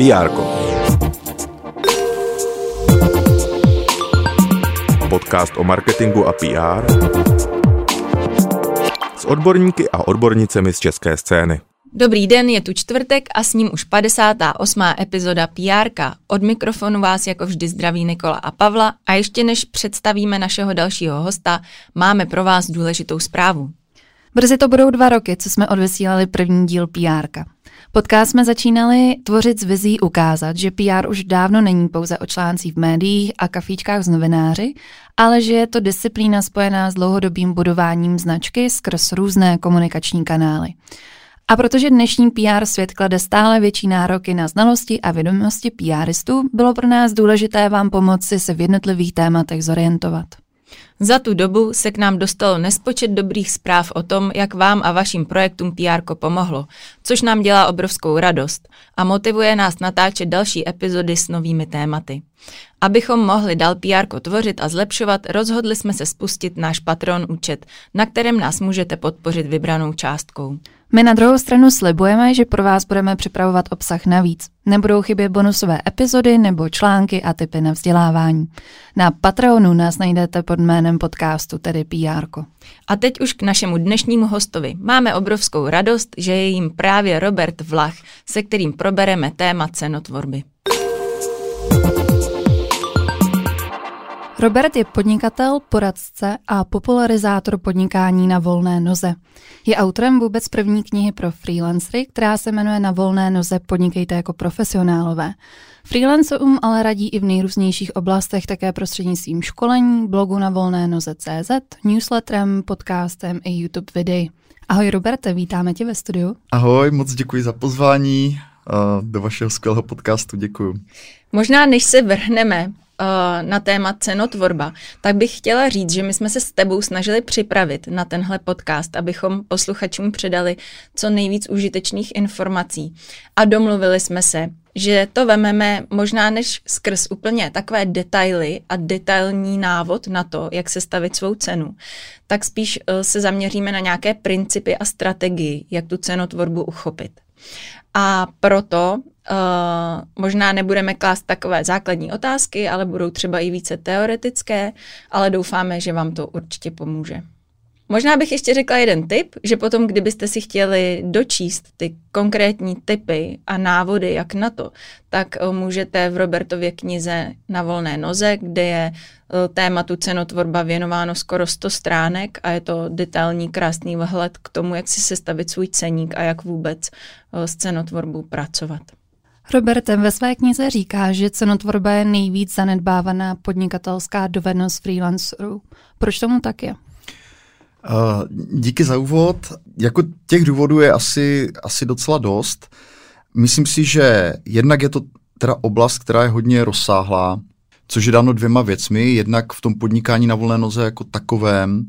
PR. Podcast o marketingu a PR s odborníky a odbornicemi z české scény. Dobrý den, je tu čtvrtek a s ním už 58. epizoda PR. Od mikrofonu vás jako vždy zdraví Nikola a Pavla a ještě než představíme našeho dalšího hosta, máme pro vás důležitou zprávu. Brzy to budou dva roky, co jsme odvysílali první díl PR. Podcast jsme začínali tvořit s vizí ukázat, že PR už dávno není pouze o článcích v médiích a kafíčkách z novináři, ale že je to disciplína spojená s dlouhodobým budováním značky skrz různé komunikační kanály. A protože dnešní PR svět klade stále větší nároky na znalosti a vědomosti PRistů, bylo pro nás důležité vám pomoci se v jednotlivých tématech zorientovat. Za tu dobu se k nám dostalo nespočet dobrých zpráv o tom, jak vám a vašim projektům PR pomohlo, což nám dělá obrovskou radost a motivuje nás natáčet další epizody s novými tématy. Abychom mohli dál PR tvořit a zlepšovat, rozhodli jsme se spustit náš Patron účet, na kterém nás můžete podpořit vybranou částkou. My na druhou stranu slibujeme, že pro vás budeme připravovat obsah navíc. Nebudou chybět bonusové epizody nebo články a typy na vzdělávání. Na Patreonu nás najdete pod jménem podcastu, tedy PR. A teď už k našemu dnešnímu hostovi. Máme obrovskou radost, že je jim právě Robert Vlach, se kterým probereme téma cenotvorby. Robert je podnikatel, poradce a popularizátor podnikání na volné noze. Je autorem vůbec první knihy pro freelancery, která se jmenuje Na volné noze podnikejte jako profesionálové. Freelancerům ale radí i v nejrůznějších oblastech také prostřednictvím školení, blogu na volné noze.cz, newsletterem, podcastem i YouTube videí. Ahoj Roberte, vítáme tě ve studiu. Ahoj, moc děkuji za pozvání do vašeho skvělého podcastu, děkuji. Možná než se vrhneme na téma cenotvorba, tak bych chtěla říct, že my jsme se s tebou snažili připravit na tenhle podcast, abychom posluchačům předali co nejvíc užitečných informací. A domluvili jsme se, že to vememe možná než skrz úplně takové detaily a detailní návod na to, jak se stavit svou cenu, tak spíš eh, se zaměříme na nějaké principy a strategii, jak tu cenotvorbu uchopit. A proto uh, možná nebudeme klást takové základní otázky, ale budou třeba i více teoretické, ale doufáme, že vám to určitě pomůže. Možná bych ještě řekla jeden tip, že potom, kdybyste si chtěli dočíst ty konkrétní typy a návody, jak na to, tak eh, můžete v Robertově knize Na volné noze, kde je eh, tématu cenotvorba věnováno skoro 100 stránek a je to detailní, krásný vhled k tomu, jak si sestavit svůj ceník a jak vůbec eh, s cenotvorbou pracovat. Robertem ve své knize říká, že cenotvorba je nejvíc zanedbávaná podnikatelská dovednost freelancerů. Proč tomu tak je? Uh, díky za úvod. Jako těch důvodů je asi, asi docela dost. Myslím si, že jednak je to teda oblast, která je hodně rozsáhlá, což je dáno dvěma věcmi. Jednak v tom podnikání na volné noze jako takovém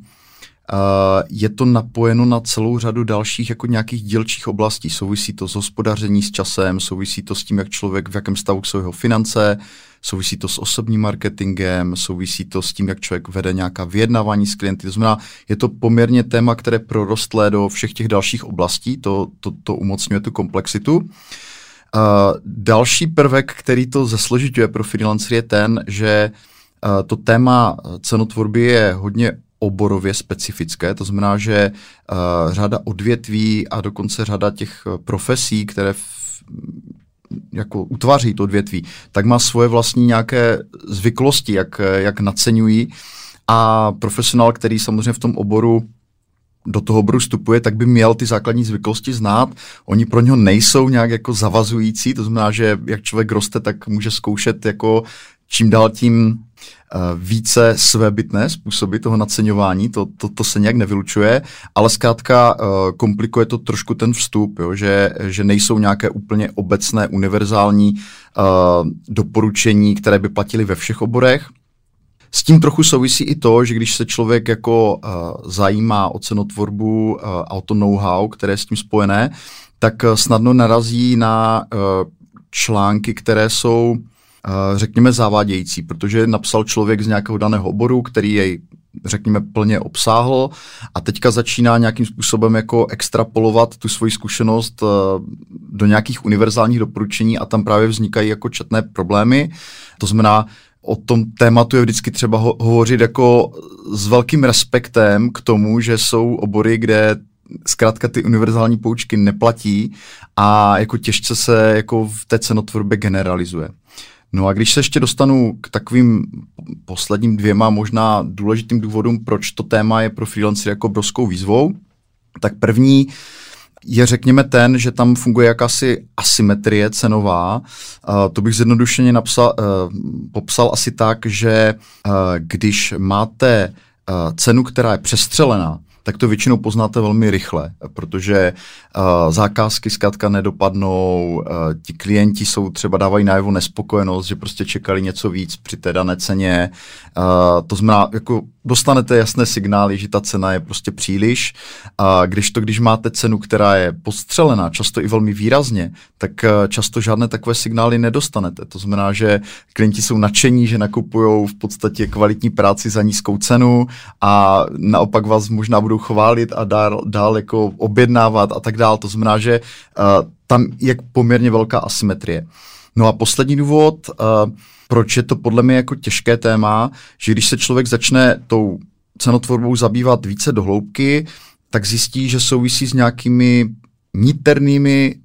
je to napojeno na celou řadu dalších jako nějakých dílčích oblastí. Souvisí to s hospodaření s časem, souvisí to s tím, jak člověk, v jakém stavu jsou jeho finance, souvisí to s osobním marketingem, souvisí to s tím, jak člověk vede nějaká vyjednávání s klienty. To znamená, je to poměrně téma, které prorostlé do všech těch dalších oblastí, to, to, to umocňuje tu komplexitu. Uh, další prvek, který to zesložituje pro freelancer je ten, že uh, to téma cenotvorby je hodně oborově specifické, to znamená, že uh, řada odvětví a dokonce řada těch eh, profesí, které v, jako utváří to odvětví, tak má svoje vlastní nějaké zvyklosti, jak, eh, jak naceňují a profesionál, který samozřejmě v tom oboru do toho oboru vstupuje, tak by měl ty základní zvyklosti znát. Oni pro něho nejsou nějak jako zavazující, to znamená, že jak člověk roste, tak může zkoušet jako čím dál tím více svébytné způsoby toho naceňování, to, to, to se nějak nevylučuje, ale zkrátka uh, komplikuje to trošku ten vstup, jo, že, že nejsou nějaké úplně obecné, univerzální uh, doporučení, které by platily ve všech oborech. S tím trochu souvisí i to, že když se člověk jako uh, zajímá o cenotvorbu uh, a o to know-how, které je s tím spojené, tak snadno narazí na uh, články, které jsou řekněme, závádějící, protože napsal člověk z nějakého daného oboru, který jej řekněme, plně obsáhl a teďka začíná nějakým způsobem jako extrapolovat tu svoji zkušenost uh, do nějakých univerzálních doporučení a tam právě vznikají jako četné problémy. To znamená, o tom tématu je vždycky třeba ho- hovořit jako s velkým respektem k tomu, že jsou obory, kde zkrátka ty univerzální poučky neplatí a jako těžce se jako v té cenotvorbě generalizuje. No a když se ještě dostanu k takovým posledním dvěma možná důležitým důvodům, proč to téma je pro freelancer jako obrovskou výzvou, tak první je řekněme ten, že tam funguje jakási asymetrie cenová. Uh, to bych zjednodušeně napsal, uh, popsal asi tak, že uh, když máte cenu, která je přestřelená, tak to většinou poznáte velmi rychle, protože uh, zákazky zkrátka nedopadnou, uh, ti klienti jsou třeba dávají najevo nespokojenost, že prostě čekali něco víc při té dané ceně. Uh, to znamená, jako dostanete jasné signály, že ta cena je prostě příliš. A když to, když máte cenu, která je postřelená, často i velmi výrazně, tak často žádné takové signály nedostanete. To znamená, že klienti jsou nadšení, že nakupují v podstatě kvalitní práci za nízkou cenu a naopak vás možná budou chválit a dál, dál jako objednávat a tak dále. To znamená, že uh, tam je poměrně velká asymetrie. No a poslední důvod, uh, proč je to podle mě jako těžké téma, že když se člověk začne tou cenotvorbou zabývat více do hloubky, tak zjistí, že souvisí s nějakými niternými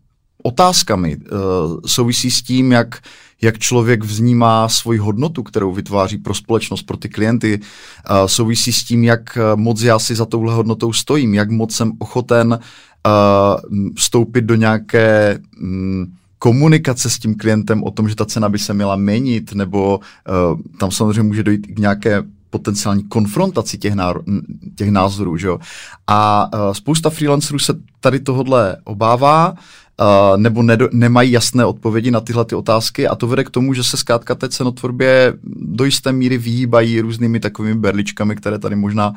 otázkami. Uh, souvisí s tím, jak, jak člověk vnímá svoji hodnotu, kterou vytváří pro společnost, pro ty klienty. Uh, souvisí s tím, jak moc já si za touhle hodnotou stojím, jak moc jsem ochoten vstoupit do nějaké um, komunikace s tím klientem o tom, že ta cena by se měla měnit, nebo uh, tam samozřejmě může dojít k nějaké potenciální konfrontaci těch, náro, těch názorů. Že jo? A uh, spousta freelancerů se tady tohodle obává, Nebo nedo, nemají jasné odpovědi na tyhle ty otázky a to vede k tomu, že se zkrátka té cenotvorbě do jisté míry vyhýbají různými takovými berličkami, které tady možná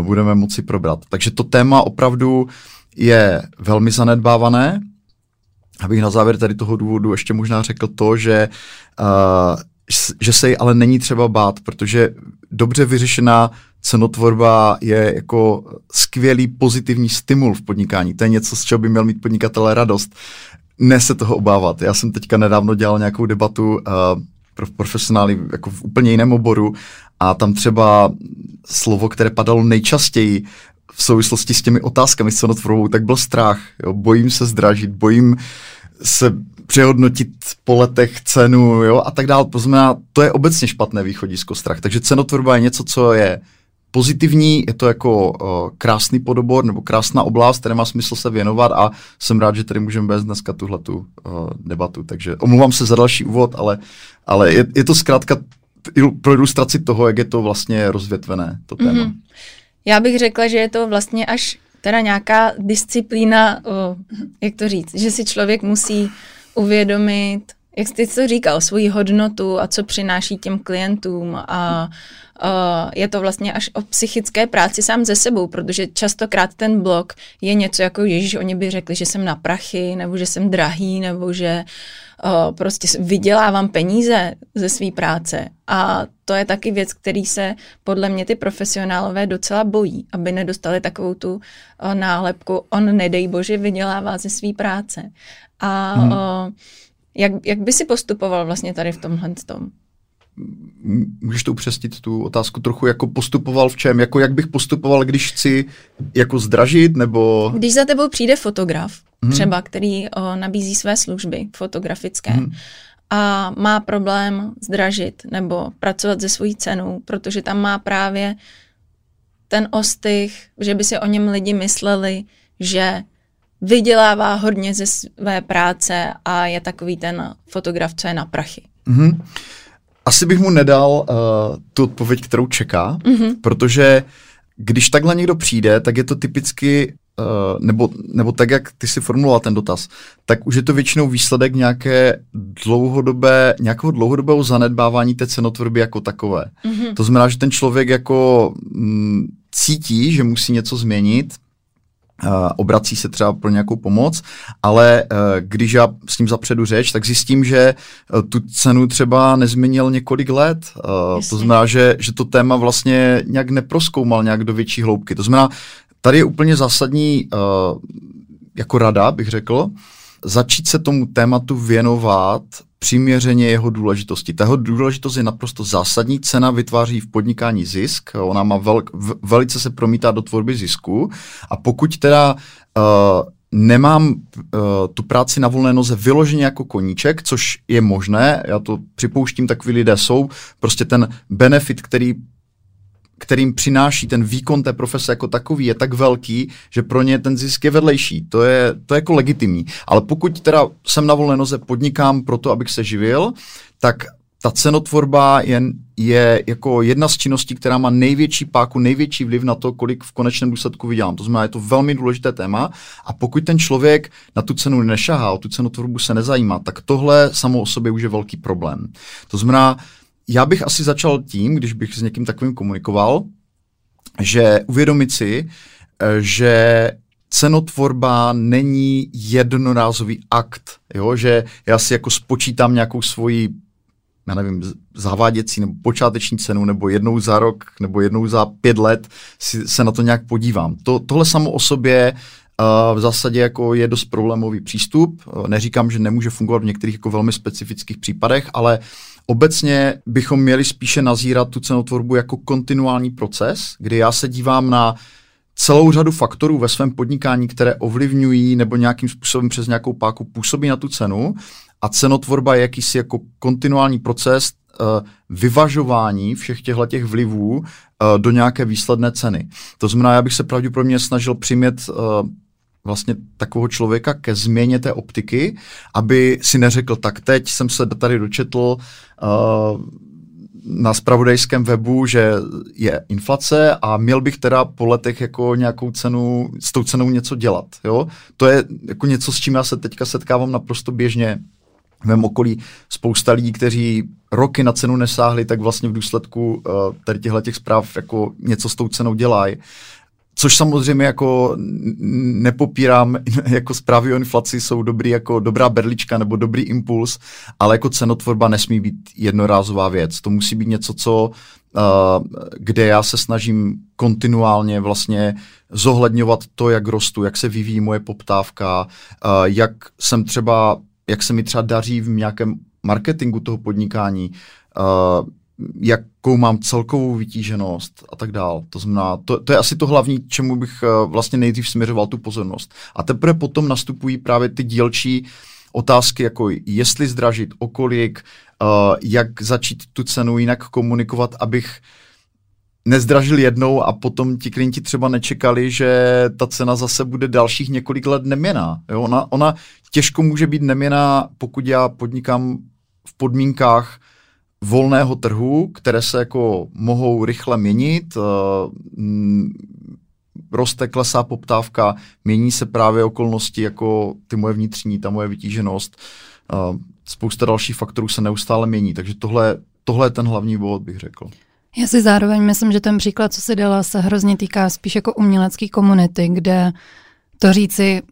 budeme moci probrat. Takže to téma opravdu je velmi zanedbávané abych na závěr tady toho důvodu ještě možná řekl to, že, uh, že se jí ale není třeba bát, protože dobře vyřešená cenotvorba je jako skvělý pozitivní stimul v podnikání. To je něco, z čeho by měl mít podnikatel radost. Ne se toho obávat. Já jsem teďka nedávno dělal nějakou debatu uh, pro profesionály jako v úplně jiném oboru a tam třeba slovo, které padalo nejčastěji v souvislosti s těmi otázkami s cenotvorbou, tak byl strach. Jo? Bojím se zdražit, bojím se přehodnotit po letech cenu jo? a tak dále. To znamená, to je obecně špatné východisko strach. Takže cenotvorba je něco, co je pozitivní, je to jako uh, krásný podobor nebo krásná oblast, které má smysl se věnovat a jsem rád, že tady můžeme vést dneska tuhle tu uh, debatu. Takže omlouvám se za další úvod, ale, ale je, je to zkrátka pro ilustraci toho, jak je to vlastně rozvětvené, to téma. Mm-hmm. Já bych řekla, že je to vlastně až teda nějaká disciplína, o, jak to říct, že si člověk musí uvědomit, jak jsi to říkal, svoji hodnotu a co přináší těm klientům a uh, je to vlastně až o psychické práci sám ze sebou, protože častokrát ten blog je něco jako, ježíš, oni by řekli, že jsem na prachy, nebo že jsem drahý, nebo že uh, prostě vydělávám peníze ze své práce. A to je taky věc, který se podle mě ty profesionálové docela bojí, aby nedostali takovou tu uh, nálepku, on nedej bože vydělává ze své práce. A hmm. uh, jak, jak by si postupoval vlastně tady v tomhle tom? můžeš to upřesnit tu otázku trochu, jako postupoval v čem, jako jak bych postupoval, když chci jako zdražit, nebo... Když za tebou přijde fotograf, hmm. třeba, který o, nabízí své služby fotografické hmm. a má problém zdražit nebo pracovat ze svojí cenou, protože tam má právě ten ostych, že by si o něm lidi mysleli, že vydělává hodně ze své práce a je takový ten fotograf, co je na prachy. Hmm asi bych mu nedal uh, tu odpověď, kterou čeká, mm-hmm. protože když takhle někdo přijde, tak je to typicky, uh, nebo, nebo tak, jak ty si formuloval ten dotaz, tak už je to většinou výsledek nějaké dlouhodobé, nějakého dlouhodobého zanedbávání té cenotvorby jako takové. Mm-hmm. To znamená, že ten člověk jako mm, cítí, že musí něco změnit, obrací se třeba pro nějakou pomoc, ale když já s ním zapředu řeč, tak zjistím, že tu cenu třeba nezměnil několik let. Jasně. To znamená, že, že to téma vlastně nějak neproskoumal nějak do větší hloubky. To znamená, tady je úplně zásadní jako rada, bych řekl, začít se tomu tématu věnovat přiměřeně jeho důležitosti. Ta jeho důležitost je naprosto zásadní. Cena vytváří v podnikání zisk, ona má vel, velice se promítá do tvorby zisku a pokud teda uh, nemám uh, tu práci na volné noze vyloženě jako koníček, což je možné, já to připouštím, takový lidé jsou, prostě ten benefit, který kterým přináší ten výkon té profese jako takový, je tak velký, že pro ně ten zisk je vedlejší. To je, to je jako legitimní. Ale pokud teda jsem na volné noze, podnikám proto, abych se živil, tak ta cenotvorba je, je jako jedna z činností, která má největší páku, největší vliv na to, kolik v konečném důsledku vydělám. To znamená, je to velmi důležité téma a pokud ten člověk na tu cenu nešahá, o tu cenotvorbu se nezajímá, tak tohle samo o sobě už je velký problém. To znamená, já bych asi začal tím, když bych s někým takovým komunikoval, že uvědomit si, eh, že cenotvorba není jednorázový akt, jo? že já si jako spočítám nějakou svoji já nevím, zaváděcí nebo počáteční cenu, nebo jednou za rok, nebo jednou za pět let si, se na to nějak podívám. To, tohle samo o sobě v zásadě jako je dost problémový přístup. Neříkám, že nemůže fungovat v některých jako velmi specifických případech, ale Obecně bychom měli spíše nazírat tu cenotvorbu jako kontinuální proces, kdy já se dívám na celou řadu faktorů ve svém podnikání, které ovlivňují nebo nějakým způsobem přes nějakou páku působí na tu cenu a cenotvorba je jakýsi jako kontinuální proces uh, vyvažování všech těchto těch vlivů uh, do nějaké výsledné ceny. To znamená, já bych se pravděpodobně snažil přimět uh, vlastně takového člověka ke změně té optiky, aby si neřekl, tak teď jsem se tady dočetl uh, na spravodajském webu, že je inflace a měl bych teda po letech jako nějakou cenu, s tou cenou něco dělat. Jo? To je jako něco, s čím já se teďka setkávám naprosto běžně v mém okolí spousta lidí, kteří roky na cenu nesáhli, tak vlastně v důsledku uh, tady těchto těch zpráv jako něco s tou cenou dělají. Což samozřejmě jako nepopírám, jako zprávy o inflaci jsou dobrý jako dobrá berlička nebo dobrý impuls, ale jako cenotvorba nesmí být jednorázová věc. To musí být něco, co Uh, kde já se snažím kontinuálně vlastně zohledňovat to, jak rostu, jak se vyvíjí moje poptávka, uh, jak jsem třeba, jak se mi třeba daří v nějakém marketingu toho podnikání, uh, jakou mám celkovou vytíženost a tak dál. To znamená, to, to je asi to hlavní, čemu bych uh, vlastně nejdřív směřoval tu pozornost. A teprve potom nastupují právě ty dílčí otázky, jako jestli zdražit, okolik, uh, jak začít tu cenu jinak komunikovat, abych nezdražil jednou a potom ti klienti třeba nečekali, že ta cena zase bude dalších několik let neměná. Jo? Ona, ona těžko může být neměná, pokud já podnikám v podmínkách, volného trhu, které se jako mohou rychle měnit, uh, roste, klesá poptávka, mění se právě okolnosti jako ty moje vnitřní, ta moje vytíženost, uh, spousta dalších faktorů se neustále mění, takže tohle, tohle je ten hlavní bod, bych řekl. Já si zároveň myslím, že ten příklad, co si dala, se hrozně týká spíš jako umělecké komunity, kde to říci,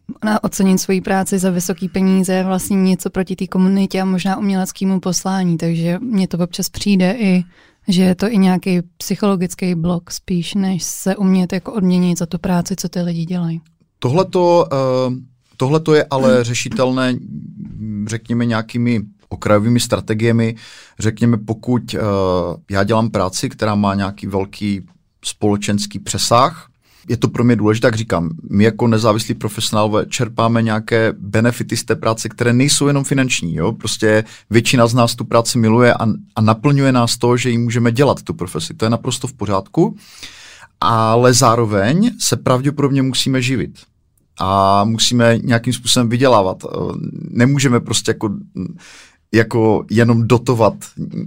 ocenit svoji práci za vysoký peníze je vlastně něco proti té komunitě a možná uměleckému poslání, takže mně to občas přijde i, že je to i nějaký psychologický blok spíš, než se umět jako odměnit za tu práci, co ty lidi dělají. Tohle to uh, to je ale řešitelné, řekněme, nějakými okrajovými strategiemi. Řekněme, pokud uh, já dělám práci, která má nějaký velký společenský přesah, je to pro mě důležité, jak říkám, my jako nezávislí profesionálové čerpáme nějaké benefity z té práce, které nejsou jenom finanční. Jo? Prostě většina z nás tu práci miluje a, a naplňuje nás to, že ji můžeme dělat, tu profesi. To je naprosto v pořádku, ale zároveň se pravděpodobně musíme živit a musíme nějakým způsobem vydělávat. Nemůžeme prostě jako jako jenom dotovat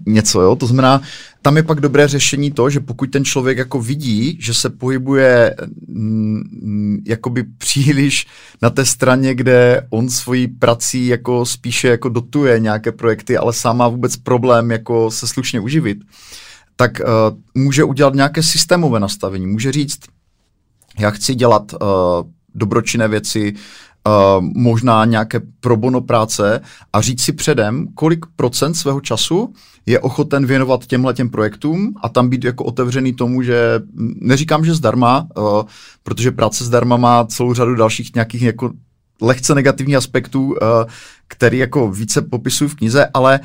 něco, jo? To znamená, tam je pak dobré řešení to, že pokud ten člověk jako vidí, že se pohybuje mm, jakoby příliš na té straně, kde on svojí prací jako spíše jako dotuje nějaké projekty, ale sám má vůbec problém jako se slušně uživit, tak uh, může udělat nějaké systémové nastavení. Může říct, já chci dělat uh, dobročinné věci, uh, možná nějaké pro bono práce a říct si předem, kolik procent svého času je ochoten věnovat těmhle těm projektům a tam být jako otevřený tomu, že neříkám, že zdarma, uh, protože práce zdarma má celou řadu dalších nějakých jako lehce negativních aspektů, uh, který jako více popisuju v knize, ale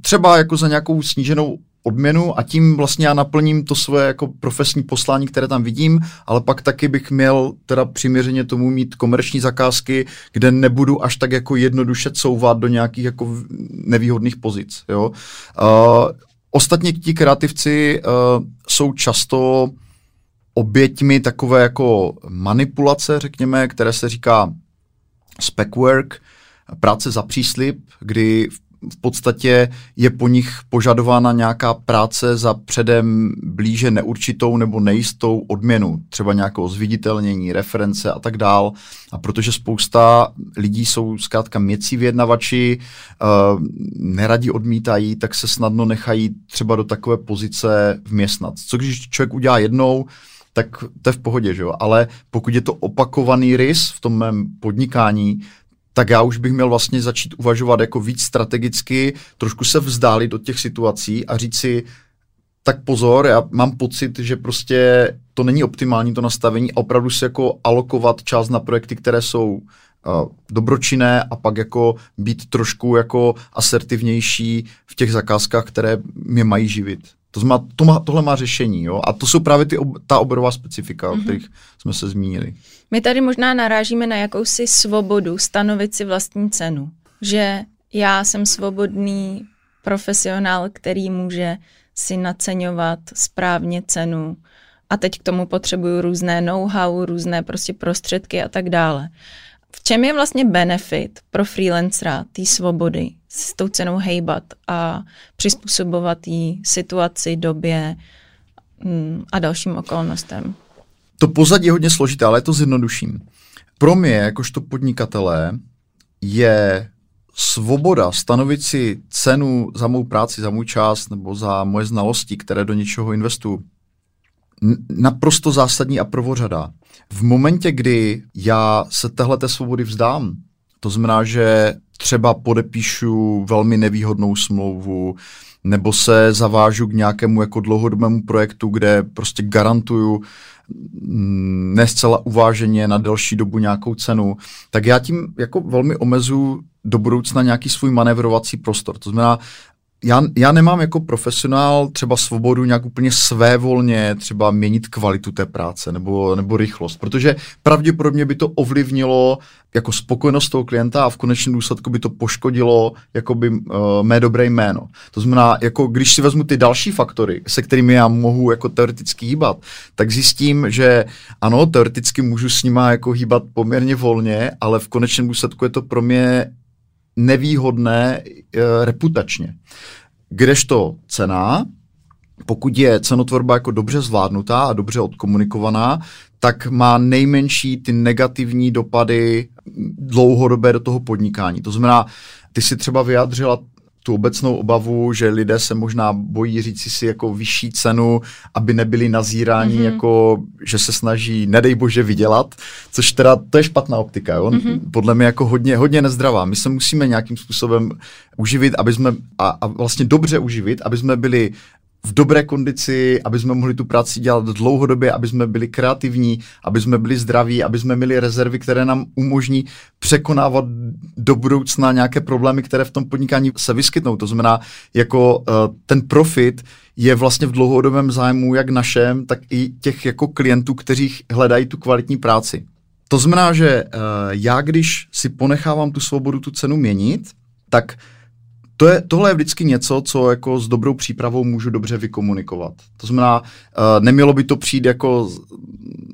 třeba jako za nějakou sníženou odměnu a tím vlastně já naplním to svoje jako profesní poslání, které tam vidím, ale pak taky bych měl teda přiměřeně tomu mít komerční zakázky, kde nebudu až tak jako jednoduše couvat do nějakých jako nevýhodných pozic. Jo? Uh, ostatně ti kreativci uh, jsou často oběťmi takové jako manipulace, řekněme, které se říká spec work, práce za příslip, kdy v v podstatě je po nich požadována nějaká práce za předem blíže neurčitou nebo nejistou odměnu, třeba nějakého zviditelnění, reference a tak dál. A protože spousta lidí jsou zkrátka měcí vyjednavači, uh, neradi odmítají, tak se snadno nechají třeba do takové pozice vměstnat. Co když člověk udělá jednou, tak to je v pohodě, že jo? Ale pokud je to opakovaný rys v tom mém podnikání, tak já už bych měl vlastně začít uvažovat jako víc strategicky, trošku se vzdálit do těch situací a říct si, tak pozor, já mám pocit, že prostě to není optimální to nastavení a opravdu si jako alokovat čas na projekty, které jsou uh, dobročinné a pak jako být trošku jako asertivnější v těch zakázkách, které mě mají živit. To znamená, to má, tohle má řešení, jo? A to jsou právě ty, ta oborová specifika, mm-hmm. o mhm. kterých jsme se zmínili. My tady možná narážíme na jakousi svobodu stanovit si vlastní cenu. Že já jsem svobodný profesionál, který může si naceňovat správně cenu a teď k tomu potřebuju různé know-how, různé prostě prostředky a tak dále. V čem je vlastně benefit pro freelancera té svobody s tou cenou hejbat a přizpůsobovat jí situaci, době mm, a dalším okolnostem? To pozadí je hodně složité, ale to zjednoduším. Pro mě, jakožto podnikatele, je svoboda stanovit si cenu za mou práci, za můj čas nebo za moje znalosti, které do něčeho investuju, naprosto zásadní a prvořada. V momentě, kdy já se téhle svobody vzdám, to znamená, že třeba podepíšu velmi nevýhodnou smlouvu, nebo se zavážu k nějakému jako dlouhodobému projektu, kde prostě garantuju mm, ne zcela uváženě na delší dobu nějakou cenu, tak já tím jako velmi omezu do budoucna nějaký svůj manévrovací prostor. To znamená, já, já nemám jako profesionál třeba svobodu nějak úplně svévolně třeba měnit kvalitu té práce nebo, nebo rychlost, protože pravděpodobně by to ovlivnilo jako spokojenost toho klienta a v konečném důsledku by to poškodilo jakoby uh, mé dobré jméno. To znamená, jako když si vezmu ty další faktory, se kterými já mohu jako teoreticky hýbat, tak zjistím, že ano, teoreticky můžu s nima jako hýbat poměrně volně, ale v konečném důsledku je to pro mě nevýhodné e, reputačně. Kdežto cena, pokud je cenotvorba jako dobře zvládnutá a dobře odkomunikovaná, tak má nejmenší ty negativní dopady dlouhodobé do toho podnikání. To znamená, ty si třeba vyjádřila tu obecnou obavu, že lidé se možná bojí říci si jako vyšší cenu, aby nebyli nazíráni, mm-hmm. jako že se snaží, nedej bože, vydělat, což teda to je špatná optika, jo? Mm-hmm. podle mě jako hodně, hodně nezdravá. My se musíme nějakým způsobem uživit, aby jsme, a, a vlastně dobře uživit, aby jsme byli v dobré kondici, aby jsme mohli tu práci dělat dlouhodobě, aby jsme byli kreativní, aby jsme byli zdraví, aby jsme měli rezervy, které nám umožní překonávat do budoucna nějaké problémy, které v tom podnikání se vyskytnou. To znamená, jako uh, ten profit je vlastně v dlouhodobém zájmu jak našem, tak i těch jako klientů, kteří hledají tu kvalitní práci. To znamená, že uh, já, když si ponechávám tu svobodu, tu cenu měnit, tak uh, to je, tohle je vždycky něco, co jako s dobrou přípravou můžu dobře vykomunikovat. To znamená, uh, nemělo by to přijít jako,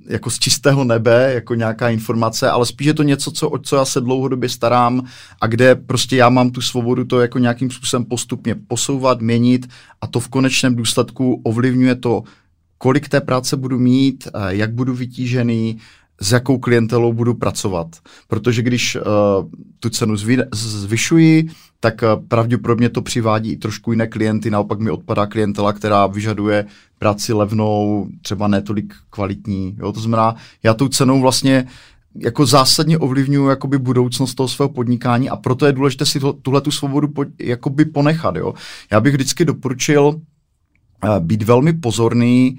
jako z čistého nebe, jako nějaká informace, ale spíš je to něco, co, o co já se dlouhodobě starám a kde prostě já mám tu svobodu to jako nějakým způsobem postupně posouvat, měnit a to v konečném důsledku ovlivňuje to, kolik té práce budu mít, uh, jak budu vytížený, s jakou klientelou budu pracovat. Protože když uh, tu cenu zvy, zvyšuji, tak uh, pravděpodobně to přivádí i trošku jiné klienty, naopak mi odpadá klientela, která vyžaduje práci levnou, třeba netolik kvalitní. Jo? To znamená, já tou cenou vlastně jako zásadně ovlivňuji jakoby budoucnost toho svého podnikání a proto je důležité si tuhle tu svobodu po, jakoby ponechat. Jo? Já bych vždycky doporučil uh, být velmi pozorný,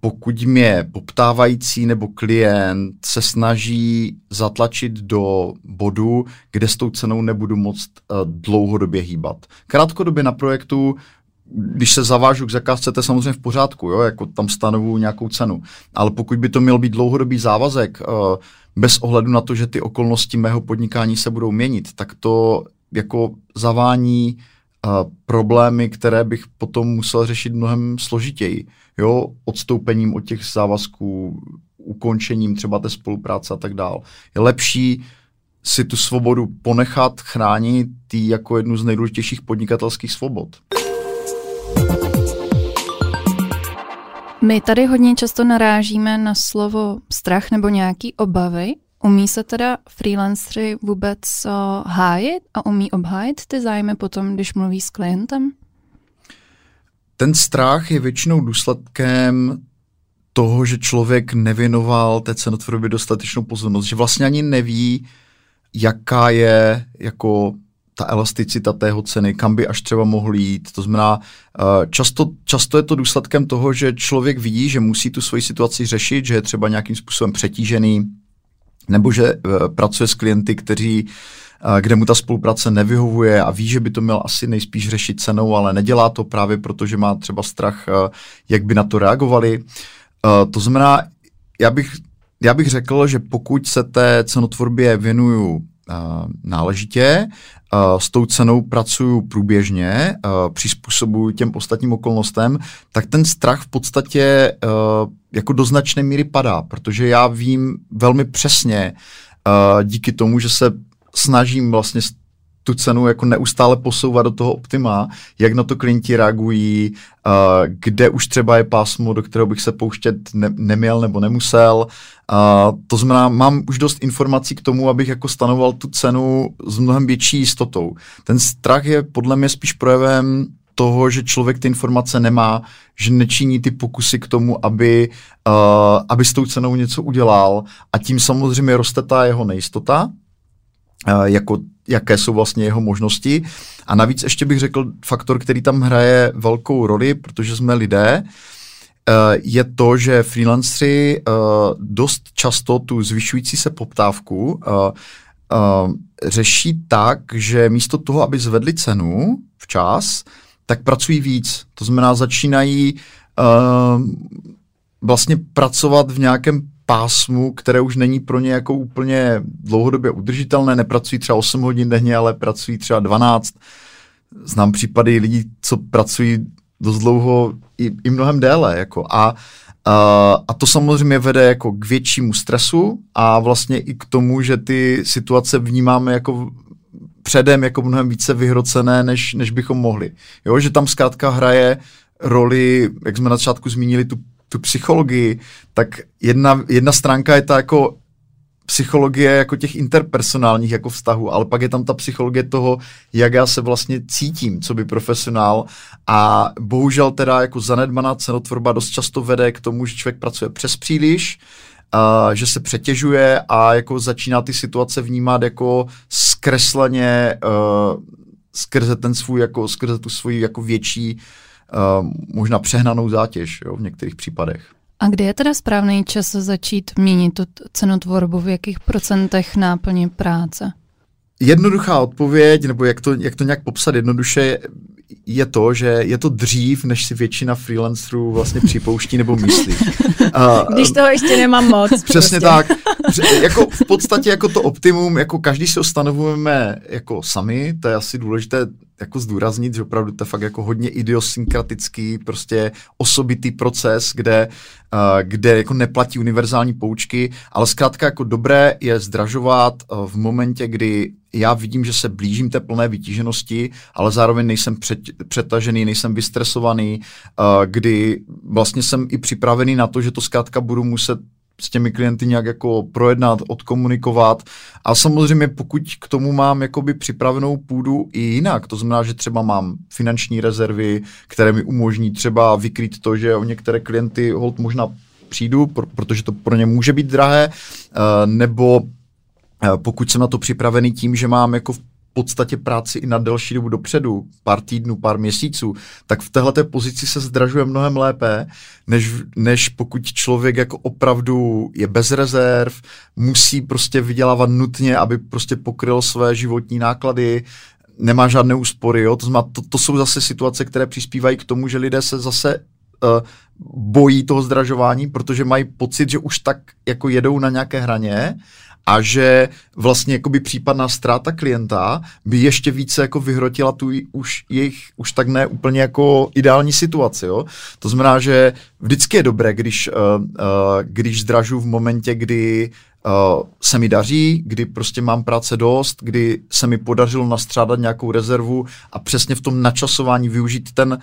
pokud mě poptávající nebo klient se snaží zatlačit do bodu, kde s tou cenou nebudu moct uh, dlouhodobě hýbat. Krátkodobě na projektu když se zavážu k zakázce, to je samozřejmě v pořádku, jo, jako tam stanovu nějakou cenu. Ale pokud by to měl být dlouhodobý závazek, uh, bez ohledu na to, že ty okolnosti mého podnikání se budou měnit, tak to jako zavání uh, problémy, které bych potom musel řešit mnohem složitěji. Jo, odstoupením od těch závazků, ukončením třeba té spolupráce a tak dál. Je lepší si tu svobodu ponechat, chránit tý jako jednu z nejdůležitějších podnikatelských svobod. My tady hodně často narážíme na slovo strach nebo nějaký obavy. Umí se teda freelanceri vůbec uh, hájit a umí obhájit ty zájmy potom, když mluví s klientem? Ten strach je většinou důsledkem toho, že člověk nevěnoval té cenotvorbě dostatečnou pozornost, že vlastně ani neví, jaká je jako ta elasticita tého ceny, kam by až třeba mohl jít. To znamená, eh, často, často je to důsledkem toho, že člověk vidí, že musí tu svoji situaci řešit, že je třeba nějakým způsobem přetížený, nebo že eh, pracuje s klienty, kteří kde mu ta spolupráce nevyhovuje a ví, že by to měl asi nejspíš řešit cenou, ale nedělá to právě proto, že má třeba strach, jak by na to reagovali. To znamená, já bych, já bych řekl, že pokud se té cenotvorbě věnuju náležitě s tou cenou pracuju průběžně, přizpůsobuju těm ostatním okolnostem, tak ten strach v podstatě jako do značné míry padá, protože já vím velmi přesně díky tomu, že se snažím vlastně tu cenu jako neustále posouvat do toho optima, jak na to klienti reagují, uh, kde už třeba je pásmo, do kterého bych se pouštět ne- neměl nebo nemusel. Uh, to znamená, mám už dost informací k tomu, abych jako stanoval tu cenu s mnohem větší jistotou. Ten strach je podle mě spíš projevem toho, že člověk ty informace nemá, že nečiní ty pokusy k tomu, aby, uh, aby s tou cenou něco udělal a tím samozřejmě roste ta jeho nejistota, jako jaké jsou vlastně jeho možnosti. A navíc ještě bych řekl faktor, který tam hraje velkou roli, protože jsme lidé, eh, je to, že freelanceri eh, dost často tu zvyšující se poptávku eh, řeší tak, že místo toho, aby zvedli cenu včas, tak pracují víc. To znamená, začínají vlastně pracovat v nějakém pásmu, které už není pro ně jako úplně dlouhodobě udržitelné, nepracují třeba 8 hodin denně, ale pracují třeba 12. Znám případy lidí, co pracují dost dlouho i, i mnohem déle. Jako. A, a, a to samozřejmě vede jako k většímu stresu a vlastně i k tomu, že ty situace vnímáme jako předem jako mnohem více vyhrocené, než, než bychom mohli. Jo, že tam zkrátka hraje roli, jak jsme na začátku zmínili, tu tu psychologii, tak jedna, jedna stránka je ta jako psychologie jako těch interpersonálních jako vztahů, ale pak je tam ta psychologie toho, jak já se vlastně cítím, co by profesionál. A bohužel teda jako zanedbaná cenotvorba dost často vede k tomu, že člověk pracuje přes příliš, uh, že se přetěžuje a jako začíná ty situace vnímat jako zkresleně uh, skrze ten svůj, jako skrze tu svoji jako větší uh, možná přehnanou zátěž jo, v některých případech. A kdy je teda správný čas začít měnit tu cenotvorbu, v jakých procentech náplně práce? Jednoduchá odpověď, nebo jak to, jak to nějak popsat jednoduše, je to, že je to dřív, než si většina freelancerů vlastně připouští nebo myslí. Uh, Když toho ještě nemám moc. Přesně prostě. tak. jako v podstatě jako to optimum, jako každý si stanovujeme jako sami, to je asi důležité jako zdůraznit, že opravdu to je fakt jako hodně idiosynkratický, prostě osobitý proces, kde, uh, kde jako neplatí univerzální poučky, ale zkrátka jako dobré je zdražovat uh, v momentě, kdy já vidím, že se blížím té plné vytíženosti, ale zároveň nejsem před, přetažený, nejsem vystresovaný, uh, kdy vlastně jsem i připravený na to, že to zkrátka budu muset s těmi klienty nějak jako projednat, odkomunikovat. A samozřejmě pokud k tomu mám jakoby připravenou půdu i jinak, to znamená, že třeba mám finanční rezervy, které mi umožní třeba vykrýt to, že o některé klienty hold možná přijdu, protože to pro ně může být drahé, eh, nebo pokud jsem na to připravený tím, že mám jako v podstatě práci i na delší dobu dopředu, pár týdnů, pár měsíců, tak v téhle pozici se zdražuje mnohem lépe, než, než pokud člověk jako opravdu je bez rezerv, musí prostě vydělávat nutně, aby prostě pokryl své životní náklady, nemá žádné úspory, jo? To, znamená, to, to jsou zase situace, které přispívají k tomu, že lidé se zase uh, bojí toho zdražování, protože mají pocit, že už tak jako jedou na nějaké hraně a že vlastně jakoby případná ztráta klienta by ještě více jako vyhrotila tu už jejich už tak ne úplně jako ideální situaci. Jo? To znamená, že vždycky je dobré, když, uh, uh, když zdražu v momentě, kdy uh, se mi daří, kdy prostě mám práce dost, kdy se mi podařilo nastřádat nějakou rezervu a přesně v tom načasování využít ten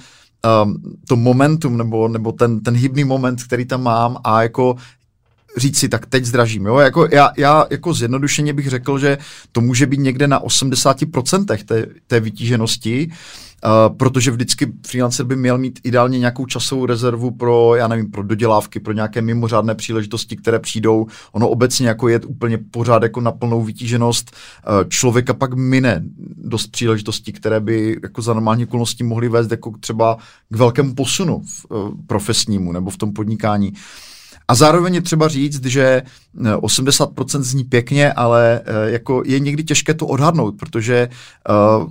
um, to momentum nebo, nebo ten, ten hybný moment, který tam mám a jako říct si, tak teď zdražím. Jo? Jako já, já jako zjednodušeně bych řekl, že to může být někde na 80% té, té vytíženosti, Uh, protože vždycky freelancer by měl mít ideálně nějakou časovou rezervu pro, já nevím, pro dodělávky, pro nějaké mimořádné příležitosti, které přijdou. Ono obecně jako je úplně pořád jako na plnou vytíženost. Uh, člověka pak mine dost příležitostí, které by jako za normální okolností mohly vést jako třeba k velkému posunu v, uh, profesnímu nebo v tom podnikání. Uh, a zároveň je třeba říct, že 80% eh, zní pěkně, ale eh, jako je někdy těžké to odhadnout, protože eh,